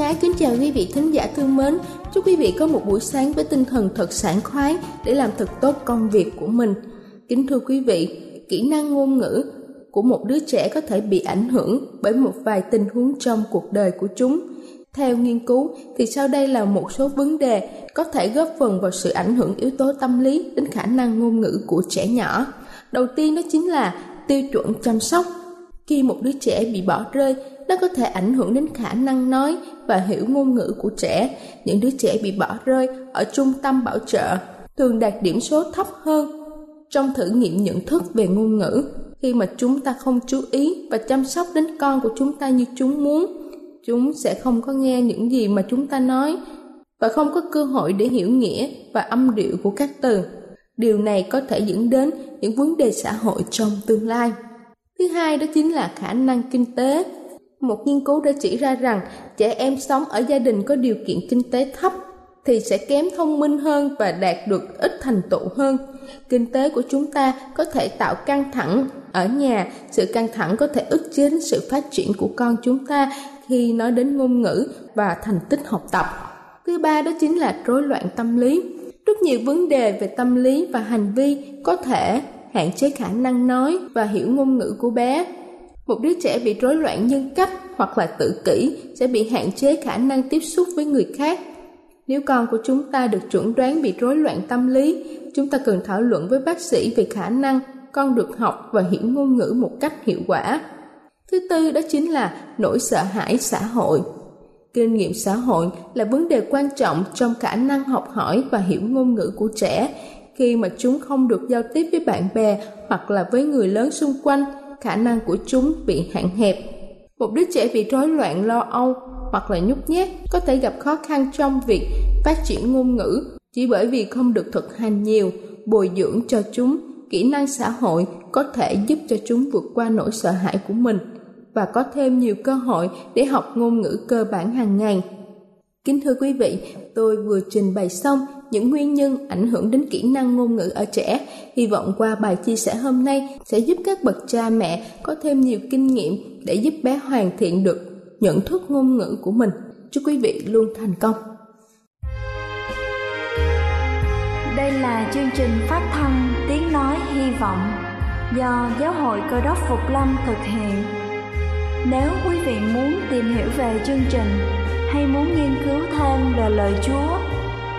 Ái kính chào quý vị thính giả thương mến. Chúc quý vị có một buổi sáng với tinh thần thật sảng khoái để làm thật tốt công việc của mình. Kính thưa quý vị, kỹ năng ngôn ngữ của một đứa trẻ có thể bị ảnh hưởng bởi một vài tình huống trong cuộc đời của chúng. Theo nghiên cứu thì sau đây là một số vấn đề có thể góp phần vào sự ảnh hưởng yếu tố tâm lý đến khả năng ngôn ngữ của trẻ nhỏ. Đầu tiên đó chính là tiêu chuẩn chăm sóc. Khi một đứa trẻ bị bỏ rơi nó có thể ảnh hưởng đến khả năng nói và hiểu ngôn ngữ của trẻ. Những đứa trẻ bị bỏ rơi ở trung tâm bảo trợ thường đạt điểm số thấp hơn trong thử nghiệm nhận thức về ngôn ngữ. Khi mà chúng ta không chú ý và chăm sóc đến con của chúng ta như chúng muốn, chúng sẽ không có nghe những gì mà chúng ta nói và không có cơ hội để hiểu nghĩa và âm điệu của các từ. Điều này có thể dẫn đến những vấn đề xã hội trong tương lai. Thứ hai đó chính là khả năng kinh tế một nghiên cứu đã chỉ ra rằng trẻ em sống ở gia đình có điều kiện kinh tế thấp thì sẽ kém thông minh hơn và đạt được ít thành tựu hơn. Kinh tế của chúng ta có thể tạo căng thẳng ở nhà, sự căng thẳng có thể ức chế đến sự phát triển của con chúng ta khi nói đến ngôn ngữ và thành tích học tập. Thứ ba đó chính là rối loạn tâm lý. Rất nhiều vấn đề về tâm lý và hành vi có thể hạn chế khả năng nói và hiểu ngôn ngữ của bé một đứa trẻ bị rối loạn nhân cách hoặc là tự kỷ sẽ bị hạn chế khả năng tiếp xúc với người khác. Nếu con của chúng ta được chuẩn đoán bị rối loạn tâm lý, chúng ta cần thảo luận với bác sĩ về khả năng con được học và hiểu ngôn ngữ một cách hiệu quả. Thứ tư đó chính là nỗi sợ hãi xã hội. Kinh nghiệm xã hội là vấn đề quan trọng trong khả năng học hỏi và hiểu ngôn ngữ của trẻ khi mà chúng không được giao tiếp với bạn bè hoặc là với người lớn xung quanh khả năng của chúng bị hạn hẹp. Một đứa trẻ bị rối loạn lo âu hoặc là nhút nhát có thể gặp khó khăn trong việc phát triển ngôn ngữ chỉ bởi vì không được thực hành nhiều, bồi dưỡng cho chúng kỹ năng xã hội có thể giúp cho chúng vượt qua nỗi sợ hãi của mình và có thêm nhiều cơ hội để học ngôn ngữ cơ bản hàng ngày. Kính thưa quý vị, tôi vừa trình bày xong những nguyên nhân ảnh hưởng đến kỹ năng ngôn ngữ ở trẻ. Hy vọng qua bài chia sẻ hôm nay sẽ giúp các bậc cha mẹ có thêm nhiều kinh nghiệm để giúp bé hoàn thiện được nhận thức ngôn ngữ của mình. Chúc quý vị luôn thành công. Đây là chương trình phát thanh Tiếng Nói Hy Vọng do Giáo hội Cơ đốc Phục Lâm thực hiện. Nếu quý vị muốn tìm hiểu về chương trình hay muốn nghiên cứu thêm về lời Chúa,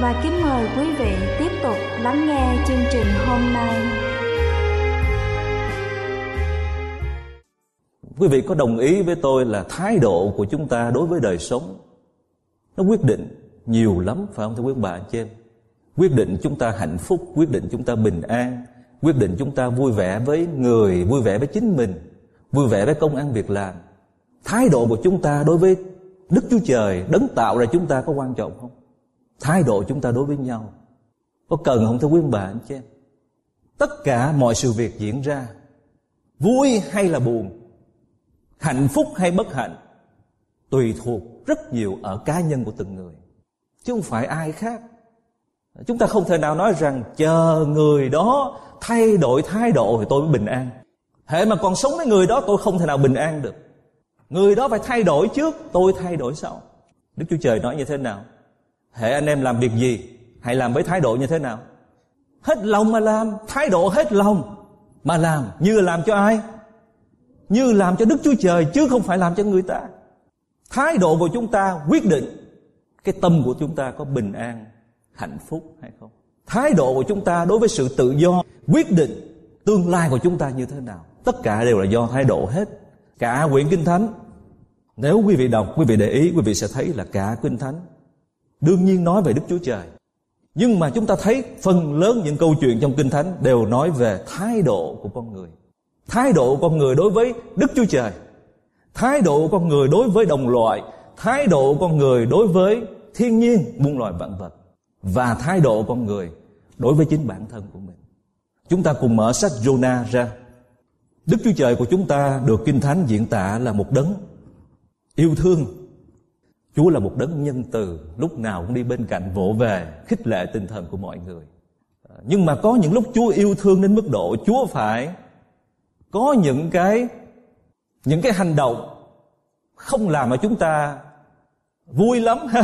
và kính mời quý vị tiếp tục lắng nghe chương trình hôm nay. Quý vị có đồng ý với tôi là thái độ của chúng ta đối với đời sống nó quyết định nhiều lắm phải không thưa quý bà chị em? Quyết định chúng ta hạnh phúc, quyết định chúng ta bình an, quyết định chúng ta vui vẻ với người, vui vẻ với chính mình, vui vẻ với công ăn việc làm. Thái độ của chúng ta đối với Đức Chúa Trời đấng tạo ra chúng ta có quan trọng không? Thái độ chúng ta đối với nhau. Có cần không thưa quý bà anh chị em? Tất cả mọi sự việc diễn ra vui hay là buồn, hạnh phúc hay bất hạnh tùy thuộc rất nhiều ở cá nhân của từng người chứ không phải ai khác. Chúng ta không thể nào nói rằng chờ người đó thay đổi thái độ thì tôi mới bình an. Hệ mà còn sống với người đó tôi không thể nào bình an được. Người đó phải thay đổi trước tôi thay đổi sau. Đức chúa trời nói như thế nào? Hệ anh em làm việc gì? Hãy làm với thái độ như thế nào? Hết lòng mà làm, thái độ hết lòng mà làm. Như làm cho ai? Như làm cho đức chúa trời, chứ không phải làm cho người ta. Thái độ của chúng ta quyết định cái tâm của chúng ta có bình an, hạnh phúc hay không. Thái độ của chúng ta đối với sự tự do quyết định tương lai của chúng ta như thế nào. Tất cả đều là do thái độ hết. Cả quyển kinh thánh. Nếu quý vị đọc, quý vị để ý, quý vị sẽ thấy là cả kinh thánh đương nhiên nói về đức chúa trời. Nhưng mà chúng ta thấy phần lớn những câu chuyện trong kinh thánh đều nói về thái độ của con người. Thái độ của con người đối với đức chúa trời. Thái độ của con người đối với đồng loại. Thái độ của con người đối với thiên nhiên, muôn loài vạn vật. Và thái độ của con người đối với chính bản thân của mình. Chúng ta cùng mở sách Jonah ra. Đức Chúa Trời của chúng ta được Kinh Thánh diễn tả là một đấng yêu thương. Chúa là một đấng nhân từ, lúc nào cũng đi bên cạnh vỗ về, khích lệ tinh thần của mọi người. À, nhưng mà có những lúc Chúa yêu thương đến mức độ Chúa phải có những cái những cái hành động không làm mà chúng ta vui lắm ha.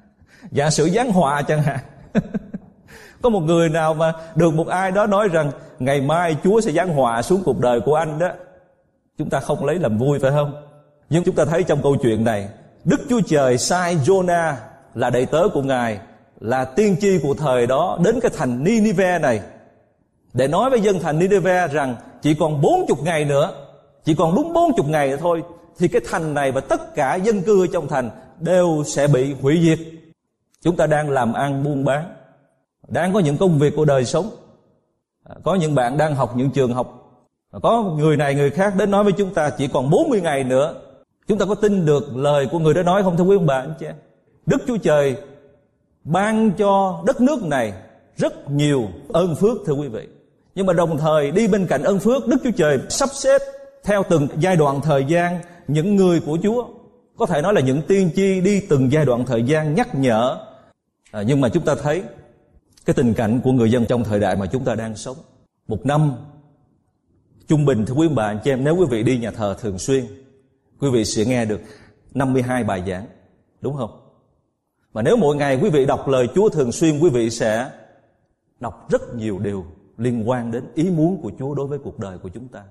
Giả sử giáng họa chẳng hạn. Có một người nào mà được một ai đó nói rằng ngày mai chúa sẽ giáng họa xuống cuộc đời của anh đó. Chúng ta không lấy làm vui phải không? Nhưng chúng ta thấy trong câu chuyện này đức chúa trời sai jonah là đầy tớ của ngài, là tiên tri của thời đó đến cái thành Ninive này. Để nói với dân thành Ninive rằng chỉ còn 40 ngày nữa, chỉ còn đúng 40 ngày nữa thôi, thì cái thành này và tất cả dân cư trong thành đều sẽ bị hủy diệt. Chúng ta đang làm ăn buôn bán, đang có những công việc của đời sống. À, có những bạn đang học những trường học. Có người này người khác đến nói với chúng ta chỉ còn 40 ngày nữa chúng ta có tin được lời của người đó nói không thưa quý ông bà anh chị Đức Chúa Trời ban cho đất nước này rất nhiều ơn phước thưa quý vị. Nhưng mà đồng thời đi bên cạnh ơn phước Đức Chúa Trời sắp xếp theo từng giai đoạn thời gian những người của Chúa. Có thể nói là những tiên tri đi từng giai đoạn thời gian nhắc nhở. À, nhưng mà chúng ta thấy cái tình cảnh của người dân trong thời đại mà chúng ta đang sống. Một năm trung bình thưa quý bà anh chị em nếu quý vị đi nhà thờ thường xuyên quý vị sẽ nghe được 52 bài giảng, đúng không? Mà nếu mỗi ngày quý vị đọc lời Chúa thường xuyên, quý vị sẽ đọc rất nhiều điều liên quan đến ý muốn của Chúa đối với cuộc đời của chúng ta.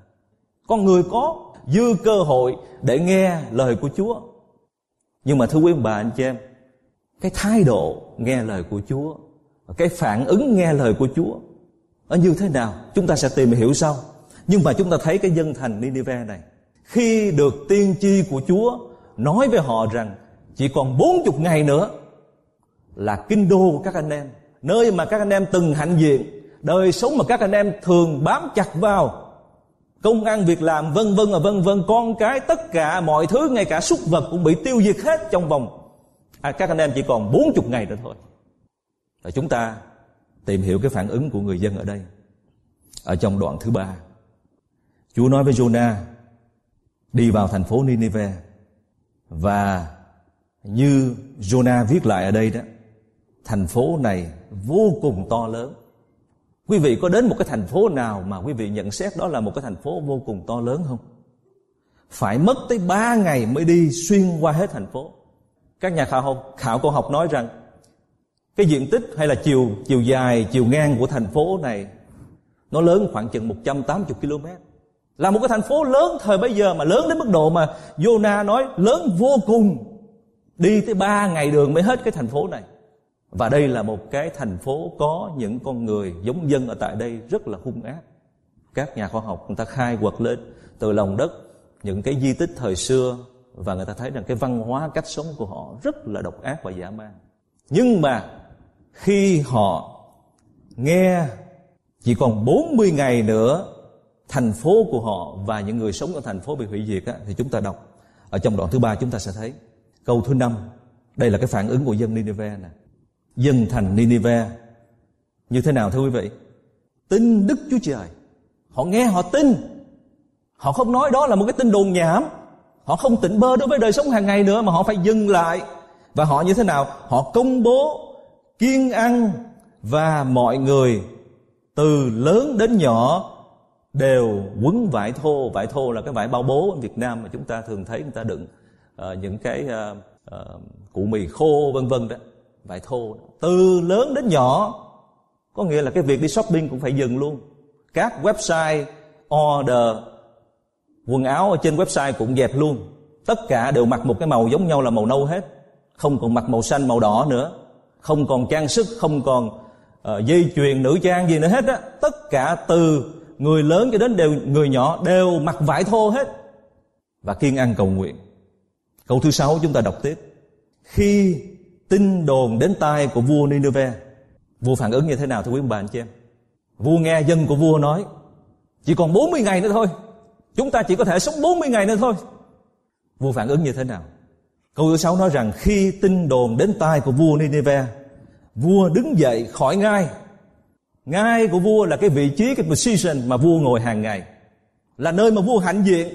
Con người có dư cơ hội để nghe lời của Chúa. Nhưng mà thưa quý bà, anh chị em, cái thái độ nghe lời của Chúa cái phản ứng nghe lời của Chúa ở như thế nào, chúng ta sẽ tìm hiểu sau. Nhưng mà chúng ta thấy cái dân thành Ninive này khi được tiên tri của Chúa nói với họ rằng chỉ còn 40 ngày nữa là kinh đô của các anh em nơi mà các anh em từng hạnh diện đời sống mà các anh em thường bám chặt vào công ăn việc làm vân vân và vân vân con cái tất cả mọi thứ ngay cả súc vật cũng bị tiêu diệt hết trong vòng. À, các anh em chỉ còn 40 ngày nữa thôi. Và chúng ta tìm hiểu cái phản ứng của người dân ở đây. Ở trong đoạn thứ ba Chúa nói với Jonah đi vào thành phố Nineveh. Và như Jonah viết lại ở đây đó, thành phố này vô cùng to lớn. Quý vị có đến một cái thành phố nào mà quý vị nhận xét đó là một cái thành phố vô cùng to lớn không? Phải mất tới ba ngày mới đi xuyên qua hết thành phố. Các nhà khảo học, khảo cổ học nói rằng, cái diện tích hay là chiều chiều dài, chiều ngang của thành phố này, nó lớn khoảng chừng 180 km là một cái thành phố lớn thời bấy giờ mà lớn đến mức độ mà Jonah nói lớn vô cùng. Đi tới ba ngày đường mới hết cái thành phố này. Và đây là một cái thành phố có những con người giống dân ở tại đây rất là hung ác. Các nhà khoa học người ta khai quật lên từ lòng đất những cái di tích thời xưa và người ta thấy rằng cái văn hóa, cách sống của họ rất là độc ác và dã man. Nhưng mà khi họ nghe chỉ còn 40 ngày nữa thành phố của họ và những người sống ở thành phố bị hủy diệt á, thì chúng ta đọc. Ở trong đoạn thứ ba chúng ta sẽ thấy. Câu thứ năm đây là cái phản ứng của dân Nineveh nè. Dân thành Nineveh. Như thế nào thưa quý vị? Tin Đức Chúa Trời. Họ nghe họ tin. Họ không nói đó là một cái tin đồn nhảm. Họ không tỉnh bơ đối với đời sống hàng ngày nữa mà họ phải dừng lại. Và họ như thế nào? Họ công bố kiên ăn và mọi người từ lớn đến nhỏ đều quấn vải thô. Vải thô là cái vải bao bố ở Việt Nam mà chúng ta thường thấy người ta đựng uh, những cái uh, uh, củ mì khô vân vân đó. Vải thô từ lớn đến nhỏ có nghĩa là cái việc đi shopping cũng phải dừng luôn. Các website order quần áo ở trên website cũng dẹp luôn. Tất cả đều mặc một cái màu giống nhau là màu nâu hết. Không còn mặc màu xanh màu đỏ nữa. Không còn trang sức không còn uh, dây chuyền nữ trang gì nữa hết á. Tất cả từ người lớn cho đến đều, người nhỏ đều mặc vải thô hết. Và kiên ăn cầu nguyện. Câu thứ sáu chúng ta đọc tiếp. Khi tin đồn đến tai của vua Nineveh, vua phản ứng như thế nào thưa quý ông bà anh chị em? Vua nghe dân của vua nói, chỉ còn 40 ngày nữa thôi. Chúng ta chỉ có thể sống 40 ngày nữa thôi. Vua phản ứng như thế nào? Câu thứ sáu nói rằng khi tin đồn đến tai của vua Nineveh, vua đứng dậy khỏi ngai ngai của vua là cái vị trí, cái position mà vua ngồi hàng ngày. Là nơi mà vua hạnh diện.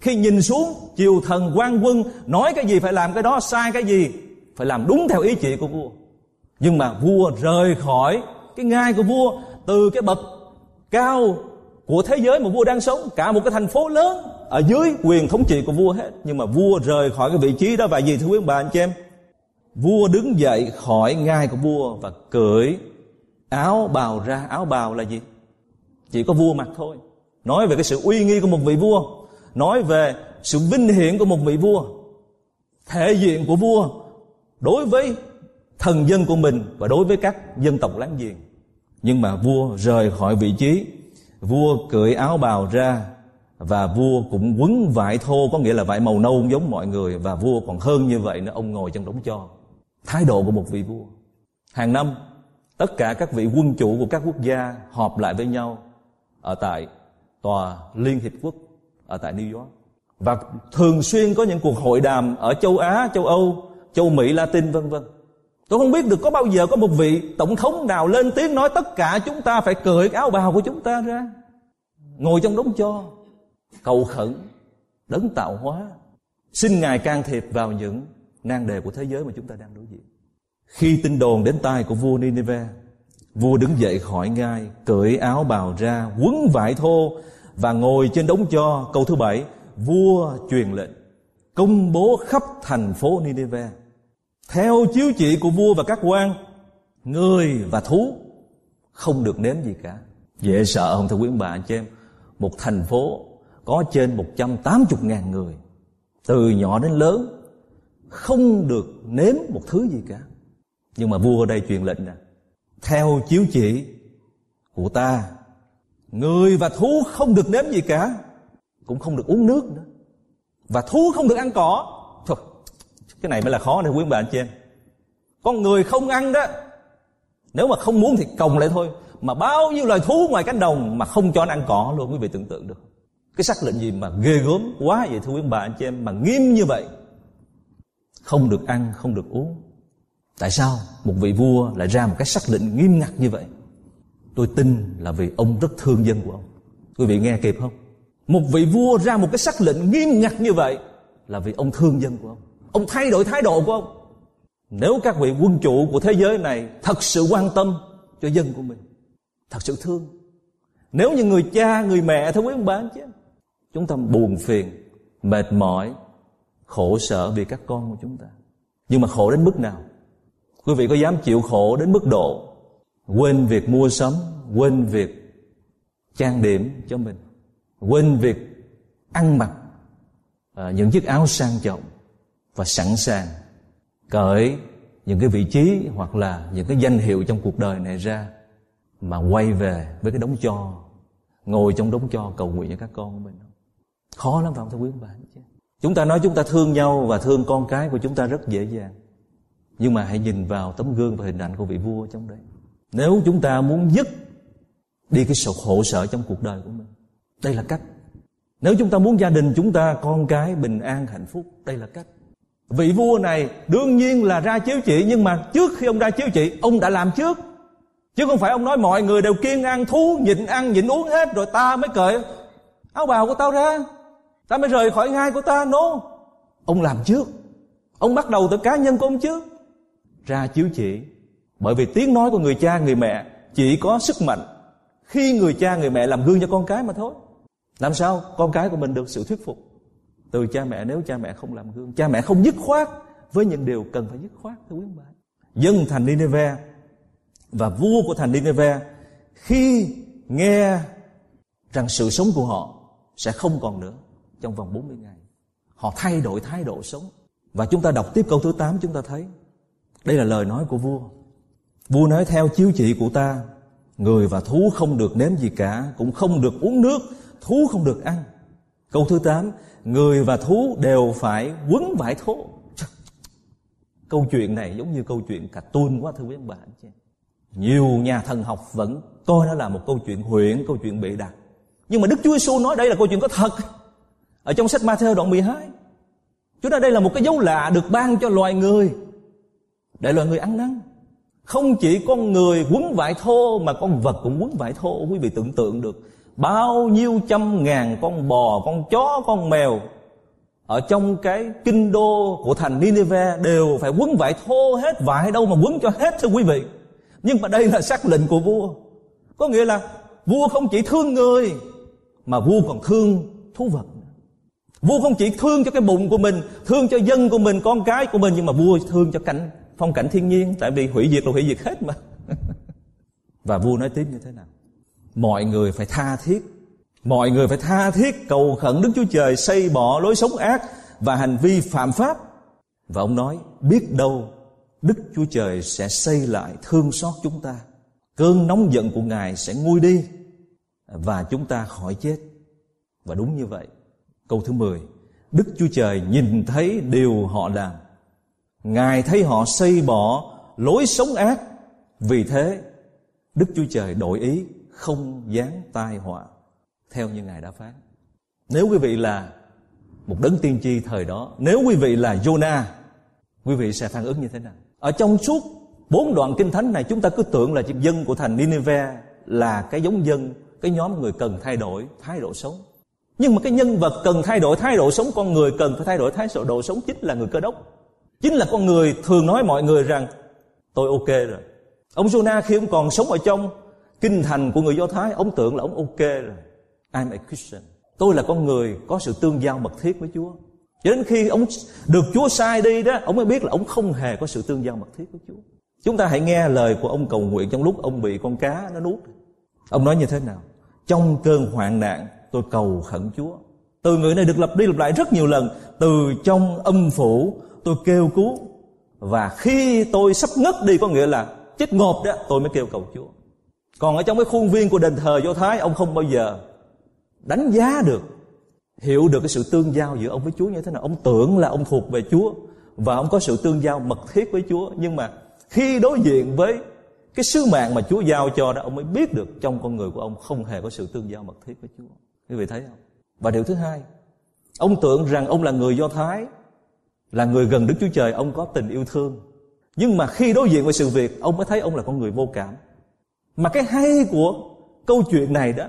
Khi nhìn xuống, triều thần quan quân nói cái gì phải làm cái đó, sai cái gì phải làm đúng theo ý chỉ của vua. Nhưng mà vua rời khỏi cái ngai của vua từ cái bậc cao của thế giới mà vua đang sống, cả một cái thành phố lớn ở dưới quyền thống trị của vua hết. Nhưng mà vua rời khỏi cái vị trí đó. Và gì thưa quý ông bà, anh chị em? Vua đứng dậy khỏi ngai của vua và cưỡi áo bào ra, áo bào là gì? Chỉ có vua mặc thôi. Nói về cái sự uy nghi của một vị vua, nói về sự vinh hiển của một vị vua, thể diện của vua đối với thần dân của mình và đối với các dân tộc láng giềng. Nhưng mà vua rời khỏi vị trí, vua cởi áo bào ra và vua cũng quấn vải thô, có nghĩa là vải màu nâu giống mọi người, và vua còn hơn như vậy nữa, ông ngồi trong đống cho. Thái độ của một vị vua. Hàng năm tất cả các vị quân chủ của các quốc gia họp lại với nhau ở tại tòa liên hiệp quốc ở tại New York và thường xuyên có những cuộc hội đàm ở châu Á, châu Âu, châu Mỹ, Latin vân vân. Tôi không biết được có bao giờ có một vị tổng thống nào lên tiếng nói tất cả chúng ta phải cởi áo bào của chúng ta ra, ngồi trong đống cho, cầu khẩn, đấng tạo hóa, xin Ngài can thiệp vào những nan đề của thế giới mà chúng ta đang đối diện. Khi tin đồn đến tai của vua Nineveh, vua đứng dậy khỏi ngai, cởi áo bào ra, quấn vải thô và ngồi trên đống cho. Câu thứ bảy, vua truyền lệnh công bố khắp thành phố Nineveh. Theo chiếu chỉ của vua và các quan người và thú không được nếm gì cả. Dễ sợ không thưa quý bà anh chị em? Một thành phố có trên 180 ngàn người từ nhỏ đến lớn không được nếm một thứ gì cả nhưng mà vua ở đây truyền lệnh nè. Theo chiếu chỉ của ta, người và thú không được nếm gì cả, cũng không được uống nước nữa. Và thú không được ăn cỏ. Thôi, cái này mới là khó nè, quý bà anh chị em. Con người không ăn đó, nếu mà không muốn thì còng lại thôi. Mà bao nhiêu loài thú ngoài cánh đồng mà không cho nó ăn cỏ, luôn quý vị tưởng tượng được. Cái sắc lệnh gì mà ghê gớm quá vậy, thưa quý bà anh chị em, mà nghiêm như vậy. Không được ăn, không được uống tại sao một vị vua lại ra một cái xác lệnh nghiêm ngặt như vậy? Tôi tin là vì ông rất thương dân của ông. Quý vị nghe kịp không? Một vị vua ra một cái sắc lệnh nghiêm ngặt như vậy là vì ông thương dân của ông. Ông thay đổi thái độ của ông. Nếu các vị quân chủ của thế giới này thật sự quan tâm cho dân của mình, thật sự thương, nếu như người cha, người mẹ thưa quý ông bà chứ, chúng ta buồn phiền, mệt mỏi, khổ sở vì các con của chúng ta. Nhưng mà khổ đến mức nào? Quý vị có dám chịu khổ đến mức độ quên việc mua sắm quên việc trang điểm cho mình quên việc ăn mặc à, những chiếc áo sang trọng và sẵn sàng cởi những cái vị trí hoặc là những cái danh hiệu trong cuộc đời này ra mà quay về với cái đống cho ngồi trong đống cho cầu nguyện cho các con của mình khó lắm phải không thưa quý bà? Chúng ta nói chúng ta thương nhau và thương con cái của chúng ta rất dễ dàng nhưng mà hãy nhìn vào tấm gương và hình ảnh của vị vua trong đấy. Nếu chúng ta muốn dứt đi cái sự khổ sở trong cuộc đời của mình, đây là cách. Nếu chúng ta muốn gia đình chúng ta, con cái bình an, hạnh phúc, đây là cách. Vị vua này đương nhiên là ra chiếu chỉ, nhưng mà trước khi ông ra chiếu chỉ, ông đã làm trước. Chứ không phải ông nói mọi người đều kiêng ăn, thú, nhịn ăn, nhịn uống hết, rồi ta mới cởi áo bào của tao ra. Ta mới rời khỏi ngai của ta, no. Ông làm trước. Ông bắt đầu từ cá nhân của ông trước ra chiếu chỉ bởi vì tiếng nói của người cha, người mẹ chỉ có sức mạnh khi người cha, người mẹ làm gương cho con cái mà thôi làm sao con cái của mình được sự thuyết phục từ cha mẹ, nếu cha mẹ không làm gương, cha mẹ không dứt khoát với những điều cần phải dứt khoát, thưa quý ông bà dân thành Nineveh và vua của thành Nineveh, khi nghe rằng sự sống của họ sẽ không còn nữa trong vòng 40 ngày. Họ thay đổi thái độ sống. Và chúng ta đọc tiếp câu thứ 8 chúng ta thấy đây là lời nói của vua. Vua nói theo chiếu chỉ của ta, người và thú không được nếm gì cả, cũng không được uống nước, thú không được ăn. Câu thứ 8, người và thú đều phải quấn vải thô. Câu chuyện này giống như câu chuyện cà tuôn quá thưa quý ông bà anh chị. Nhiều nhà thần học vẫn coi nó là một câu chuyện huyện, câu chuyện bịa đặt. Nhưng mà Đức Chúa Giêsu nói đây là câu chuyện có thật. Ở trong sách Matthew đoạn 12. Chúng ta đây là một cái dấu lạ được ban cho loài người. Để loài người ăn năn. Không chỉ con người quấn vải thô mà con vật cũng quấn vải thô. Quý vị tưởng tượng được. Bao nhiêu trăm ngàn con bò, con chó, con mèo ở trong cái kinh đô của thành Nineveh đều phải quấn vải thô hết vải đâu mà quấn cho hết thưa quý vị nhưng mà đây là xác lệnh của vua có nghĩa là vua không chỉ thương người mà vua còn thương thú vật vua không chỉ thương cho cái bụng của mình thương cho dân của mình con cái của mình nhưng mà vua thương cho cảnh phong cảnh thiên nhiên, tại vì hủy diệt là hủy diệt hết mà và vua nói tiếp như thế nào mọi người phải tha thiết mọi người phải tha thiết cầu khẩn đức chúa trời xây bỏ lối sống ác và hành vi phạm pháp và ông nói, biết đâu Đức Chúa Trời sẽ xây lại thương xót chúng ta. Cơn nóng giận của Ngài sẽ nguôi đi và chúng ta khỏi chết. Và đúng như vậy. Câu thứ 10. Đức Chúa Trời nhìn thấy điều họ làm. Ngài thấy họ xây bỏ lối sống ác. Vì thế, Đức Chúa Trời đổi ý không giáng tai họa theo như Ngài đã phán. Nếu quý vị là một đấng tiên tri thời đó, nếu quý vị là Jonah, quý vị sẽ phản ứng như thế nào? Ở trong suốt bốn đoạn kinh thánh này chúng ta cứ tưởng là dân của thành Nineveh là cái giống dân, cái nhóm người cần thay đổi thái độ sống. Nhưng mà cái nhân vật cần thay đổi thái độ sống con người cần phải thay đổi thái độ sống chính là người cơ đốc. Chính là con người thường nói mọi người rằng tôi ok rồi. Ông Jonah khi ông còn sống ở trong kinh thành của người Do Thái, ông tưởng là ông ok rồi. I'm a Christian. Tôi là con người có sự tương giao mật thiết với Chúa. Cho đến khi ông được Chúa sai đi đó Ông mới biết là ông không hề có sự tương giao mật thiết với Chúa Chúng ta hãy nghe lời của ông cầu nguyện Trong lúc ông bị con cá nó nuốt Ông nói như thế nào Trong cơn hoạn nạn tôi cầu khẩn Chúa Từ người này được lặp đi lặp lại rất nhiều lần Từ trong âm phủ tôi kêu cứu Và khi tôi sắp ngất đi Có nghĩa là chết ngộp đó Tôi mới kêu cầu Chúa Còn ở trong cái khuôn viên của đền thờ Do Thái Ông không bao giờ đánh giá được hiểu được cái sự tương giao giữa ông với Chúa như thế nào. Ông tưởng là ông thuộc về Chúa và ông có sự tương giao mật thiết với Chúa. Nhưng mà khi đối diện với cái sứ mạng mà Chúa giao cho đó, ông mới biết được trong con người của ông không hề có sự tương giao mật thiết với Chúa. Quý vị thấy không? Và điều thứ hai, ông tưởng rằng ông là người Do Thái, là người gần Đức Chúa Trời, ông có tình yêu thương. Nhưng mà khi đối diện với sự việc, ông mới thấy ông là con người vô cảm. Mà cái hay của câu chuyện này đó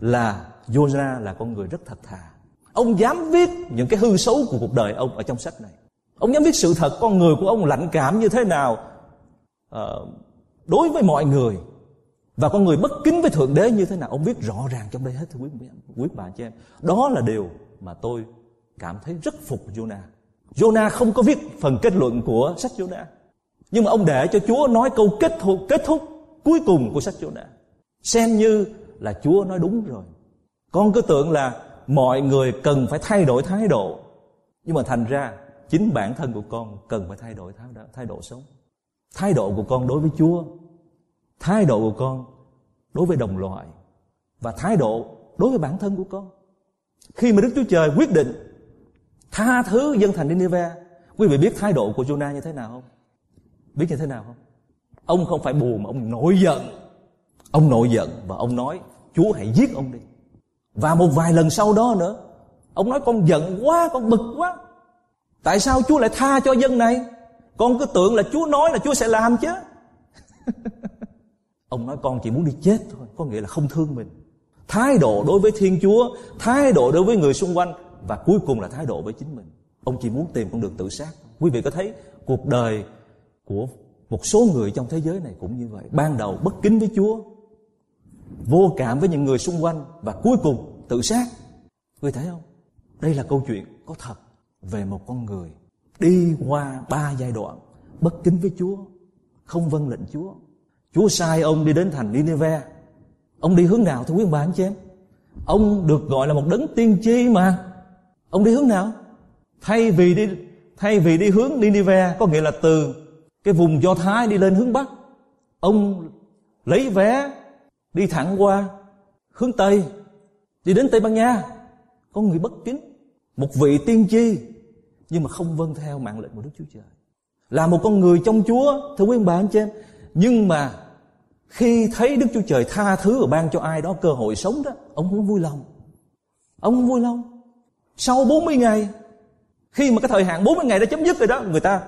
là Jonah là con người rất thật thà. Ông dám viết những cái hư xấu của cuộc đời ông ở trong sách này. Ông dám viết sự thật con người của ông lạnh cảm như thế nào uh, đối với mọi người và con người bất kính với thượng đế như thế nào ông viết rõ ràng trong đây hết thưa quý quý bà chị em đó là điều mà tôi cảm thấy rất phục Jonah Jonah không có viết phần kết luận của sách Jonah. Nhưng mà ông để cho Chúa nói câu kết thúc kết thúc cuối cùng của sách Jonah. Xem như là Chúa nói đúng rồi. Con cứ tưởng là mọi người cần phải thay đổi thái độ. Nhưng mà thành ra chính bản thân của con cần phải thay đổi thái độ, thái độ sống. Thái độ của con đối với chúa thái độ của con đối với đồng loại và thái độ đối với bản thân của con. Khi mà đức chúa trời quyết định tha thứ dân thành Nineveh. Quý vị biết thái độ của Jonah như thế nào không? Biết như thế nào không? Ông không phải buồn mà ông nổi giận. Ông nổi giận và ông nói, chúa hãy giết ông đi. Và một vài lần sau đó nữa, ông nói, con giận quá, con bực quá. Tại sao chúa lại tha cho dân này? Con cứ tưởng là chúa nói là chúa sẽ làm chứ. Ông nói, con chỉ muốn đi chết thôi, có nghĩa là không thương mình. Thái độ đối với thiên chúa, thái độ đối với người xung quanh và cuối cùng là thái độ với chính mình. Ông chỉ muốn tìm con đường tự sát. Quý vị có thấy cuộc đời của một số người trong thế giới này cũng như vậy. Ban đầu bất kính với chúa, vô cảm với những người xung quanh và cuối cùng tự sát. Quý vị thấy không? Đây là câu chuyện có thật về một con người đi qua ba giai đoạn bất kính với chúa, không vâng lệnh chúa. Chúa sai ông đi đến thành Nineveh. Ông đi hướng nào thưa quý ông bà anh chị em? Ông được gọi là một đấng tiên tri mà ông đi hướng nào? Thay vì đi, thay vì đi hướng Ninive có nghĩa là từ cái vùng Do Thái đi lên hướng Bắc, ông lấy vé đi thẳng qua hướng Tây, đi đến Tây Ban Nha. Có người bất kính một vị tiên tri, nhưng mà không vâng theo mạng lệnh của Đức Chúa Trời. Là một con người trong Chúa thưa quý bà anh chị em. Nhưng mà khi thấy Đức Chúa Trời tha thứ và ban cho ai đó cơ hội sống đó, ông không vui lòng. Ông không vui lòng sau 40 ngày khi mà cái thời hạn 40 ngày đã chấm dứt rồi đó người ta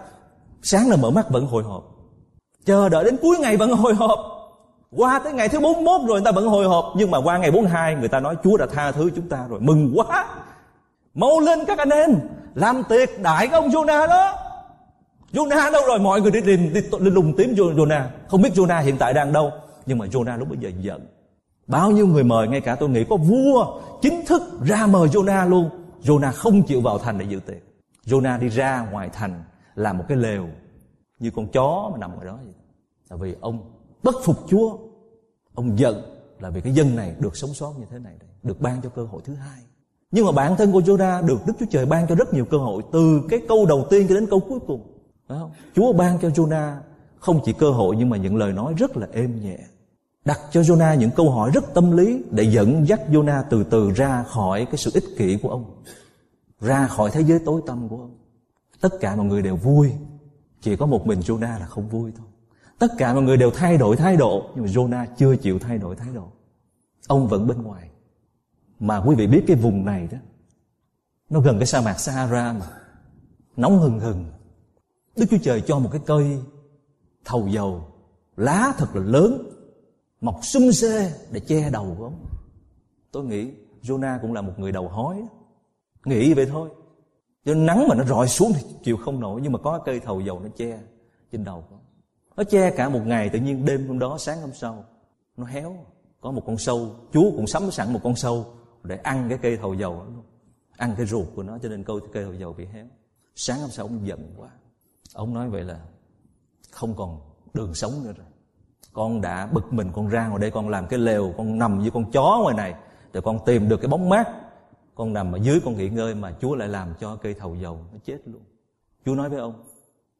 sáng là mở mắt vẫn hồi hộp. Chờ đợi đến cuối ngày vẫn hồi hộp. Qua tới ngày thứ 41 rồi người ta vẫn hồi hộp. Nhưng mà qua ngày 42 người ta nói Chúa đã tha thứ chúng ta rồi. Mừng quá! Mau lên các anh em làm tiệc đại cái ông Jonah đó. Jonah đâu rồi? Mọi người đi tìm đi, đi lùng tím Jonah. Không biết Jonah hiện tại đang đâu nhưng mà Jonah lúc bây giờ giận. Bao nhiêu người mời ngay cả tôi nghĩ có vua chính thức ra mời Jonah luôn. Jonah không chịu vào thành để dự tiệc Jonah đi ra ngoài thành làm một cái lều như con chó mà nằm ở đó vậy. Tại vì ông bất phục Chúa. Ông giận là vì cái dân này được sống sót như thế này đây, Được ban cho cơ hội thứ hai. Nhưng mà bản thân của Jonah được Đức Chúa Trời ban cho rất nhiều cơ hội Từ cái câu đầu tiên cho đến câu cuối cùng. Đúng không? Chúa ban cho Jonah không chỉ cơ hội nhưng mà những lời nói rất là êm nhẹ. Đặt cho Jonah những câu hỏi rất tâm lý Để dẫn dắt Jonah từ từ ra khỏi cái sự ích kỷ của ông, Ra khỏi thế giới tối tăm của ông. Tất cả mọi người đều vui, Chỉ có một mình Jonah là không vui thôi. Tất cả mọi người đều thay đổi thái độ, Nhưng mà Jonah chưa chịu thay đổi thái độ. Ông vẫn bên ngoài. Mà quý vị biết cái vùng này đó, Nó gần cái sa mạc Sahara mà, Nóng hừng hừng. Đức Chúa Trời cho một cái cây Thầu dầu, Lá thật là lớn Mọc xum xê để che đầu của ông. Tôi nghĩ Jonah cũng là một người đầu hói Nghĩ vậy thôi. Cho nắng mà nó rọi xuống thì chịu không nổi, nhưng mà có cây thầu dầu nó che trên đầu của nó che cả một ngày, tự nhiên đêm hôm đó, sáng hôm sau, nó héo. Có một con sâu, Chúa cũng sắm sẵn một con sâu để ăn cái cây thầu dầu đó. Ăn cái ruột của nó, cho nên câu cây thầu dầu bị héo. Sáng hôm sau ông giận quá. Ông nói vậy là không còn đường sống nữa rồi con đã bực mình con ra ngoài đây con làm cái lều con nằm như con chó ngoài này để con tìm được cái bóng mát con nằm ở dưới con nghỉ ngơi mà Chúa lại làm cho cây thầu dầu nó chết luôn. Chúa nói với ông,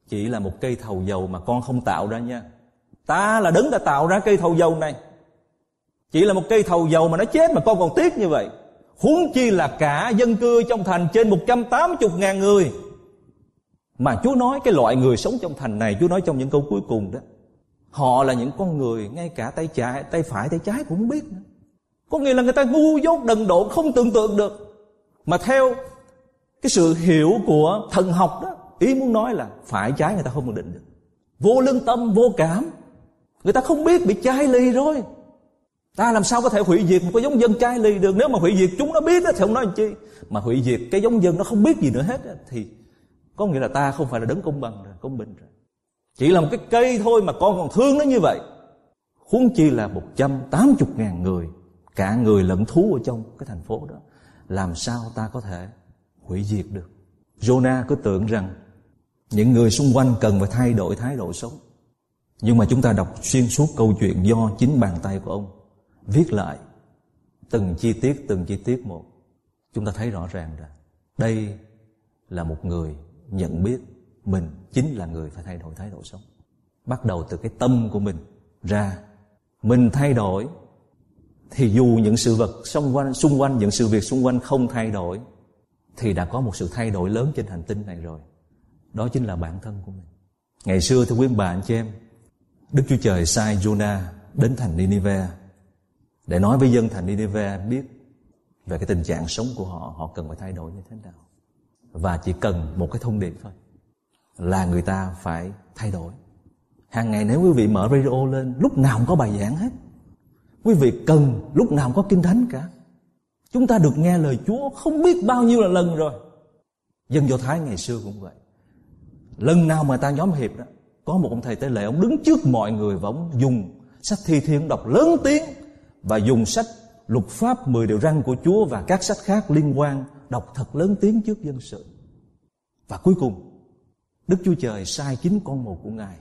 chỉ là một cây thầu dầu mà con không tạo ra nha. Ta là đứng đã tạo ra cây thầu dầu này. Chỉ là một cây thầu dầu mà nó chết mà con còn tiếc như vậy. Huống chi là cả dân cư trong thành trên 180 ngàn người. Mà Chúa nói cái loại người sống trong thành này Chúa nói trong những câu cuối cùng đó Họ là những con người Ngay cả tay trái, tay phải, tay trái cũng không biết nữa. Có nghĩa là người ta ngu dốt đần độn Không tưởng tượng được. Mà theo cái sự hiểu của thần học đó ý muốn nói là phải trái người ta không định được. Vô lương tâm vô cảm. Người ta không biết bị chai lì rồi. Ta làm sao có thể hủy diệt một cái giống dân chai lì được? Nếu mà hủy diệt chúng nó biết đó, thì không nói làm chi. Mà hủy diệt cái giống dân nó không biết gì nữa hết thì có nghĩa là ta không phải là đấng công bằng rồi công bình rồi chỉ là một cái cây thôi mà con còn thương nó như vậy. Huống chi là 180 ngàn người, cả người lẫn thú ở trong cái thành phố đó. Làm sao ta có thể hủy diệt được? Jonah cứ tưởng rằng những người xung quanh cần phải thay đổi thái độ sống. Nhưng mà chúng ta đọc xuyên suốt câu chuyện do chính bàn tay của ông viết lại từng chi tiết, từng chi tiết một. Chúng ta thấy rõ ràng rằng đây là một người nhận biết mình chính là người phải thay đổi thái độ sống. Bắt đầu từ cái tâm của mình ra. Mình thay đổi, thì dù những sự vật xung quanh xung quanh, những sự việc xung quanh không thay đổi, thì đã có một sự thay đổi lớn trên hành tinh này rồi. Đó chính là bản thân của mình. Ngày xưa, thưa quý bà, anh chị em, đức chúa trời sai jonah đến thành Nineveh để nói với dân thành Nineveh biết về cái tình trạng sống của họ họ cần phải thay đổi như thế nào. Và chỉ cần một cái thông điệp thôi là người ta phải thay đổi. Hàng ngày nếu quý vị mở radio lên lúc nào cũng có bài giảng hết. Quý vị cần lúc nào cũng có kinh thánh cả. Chúng ta được nghe lời chúa không biết bao nhiêu là lần rồi. Dân do thái ngày xưa cũng vậy. Lần nào mà ta nhóm hiệp đó có một ông thầy tế lệ ông đứng trước mọi người và ông dùng sách thi thiên đọc lớn tiếng và dùng sách luật pháp 10 điều răn của Chúa và các sách khác liên quan đọc thật lớn tiếng trước dân sự. Và cuối cùng, Đức Chúa Trời sai chính con một của Ngài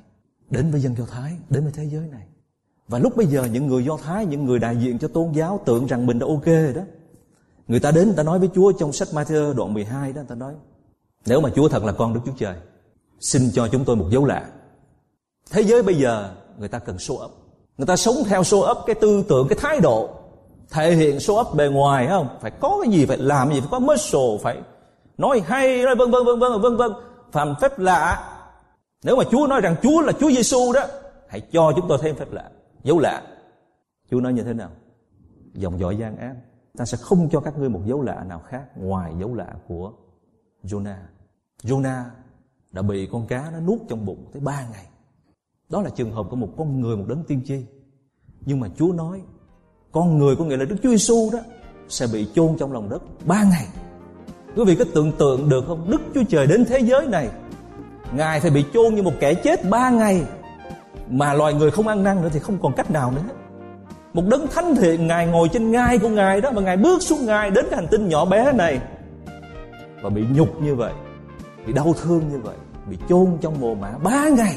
đến với dân Do Thái, đến với thế giới này. Và lúc bây giờ những người Do Thái, những người đại diện cho tôn giáo tưởng rằng mình đã ok rồi đó. Người ta đến, người ta nói với Chúa trong sách Matthew đoạn 12 đó, người ta nói Nếu mà Chúa thật là con Đức Chúa Trời, xin cho chúng tôi một dấu lạ. Thế giới bây giờ người ta cần số ấp. Người ta sống theo số ấp cái tư tưởng, cái thái độ thể hiện số ấp bề ngoài không phải có cái gì phải làm gì phải có muscle phải nói hay rồi vân vân vân vân vân vân phàm phép lạ. Nếu mà Chúa nói rằng Chúa là Chúa Giêsu đó, hãy cho chúng tôi thêm phép lạ, dấu lạ. Chúa nói như thế nào? Dòng dõi gian ác. Ta sẽ không cho các ngươi một dấu lạ nào khác ngoài dấu lạ của Jonah. Jonah đã bị con cá nó nuốt trong bụng tới ba ngày. Đó là trường hợp của một con người, một đấng tiên tri. Nhưng mà Chúa nói, con người có nghĩa là Đức Chúa Giêsu đó, sẽ bị chôn trong lòng đất ba ngày. Quý vị có tưởng tượng được không? Đức Chúa Trời đến thế giới này, Ngài phải bị chôn như một kẻ chết ba ngày mà loài người không ăn năn nữa thì không còn cách nào nữa. Một đấng thánh thiện Ngài ngồi trên ngai của Ngài đó mà Ngài bước xuống ngai đến cái hành tinh nhỏ bé này và bị nhục như vậy, bị đau thương như vậy, bị chôn trong mồ mả ba ngày.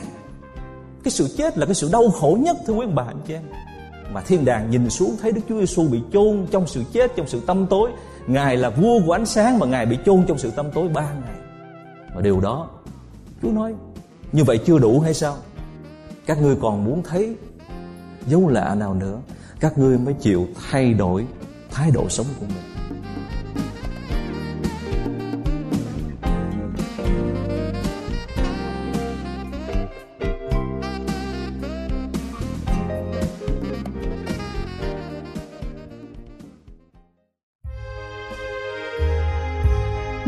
Cái sự chết là cái sự đau khổ nhất thưa quý bà anh chị em mà thiên đàng nhìn xuống thấy Đức Chúa Giêsu bị chôn trong sự chết trong sự tâm tối Ngài là vua của ánh sáng mà Ngài bị chôn trong sự tâm tối ba ngày. Và điều đó, Chúa nói, Như vậy chưa đủ hay sao? Các ngươi còn muốn thấy Dấu lạ nào nữa? Các ngươi mới chịu thay đổi Thái độ sống của mình.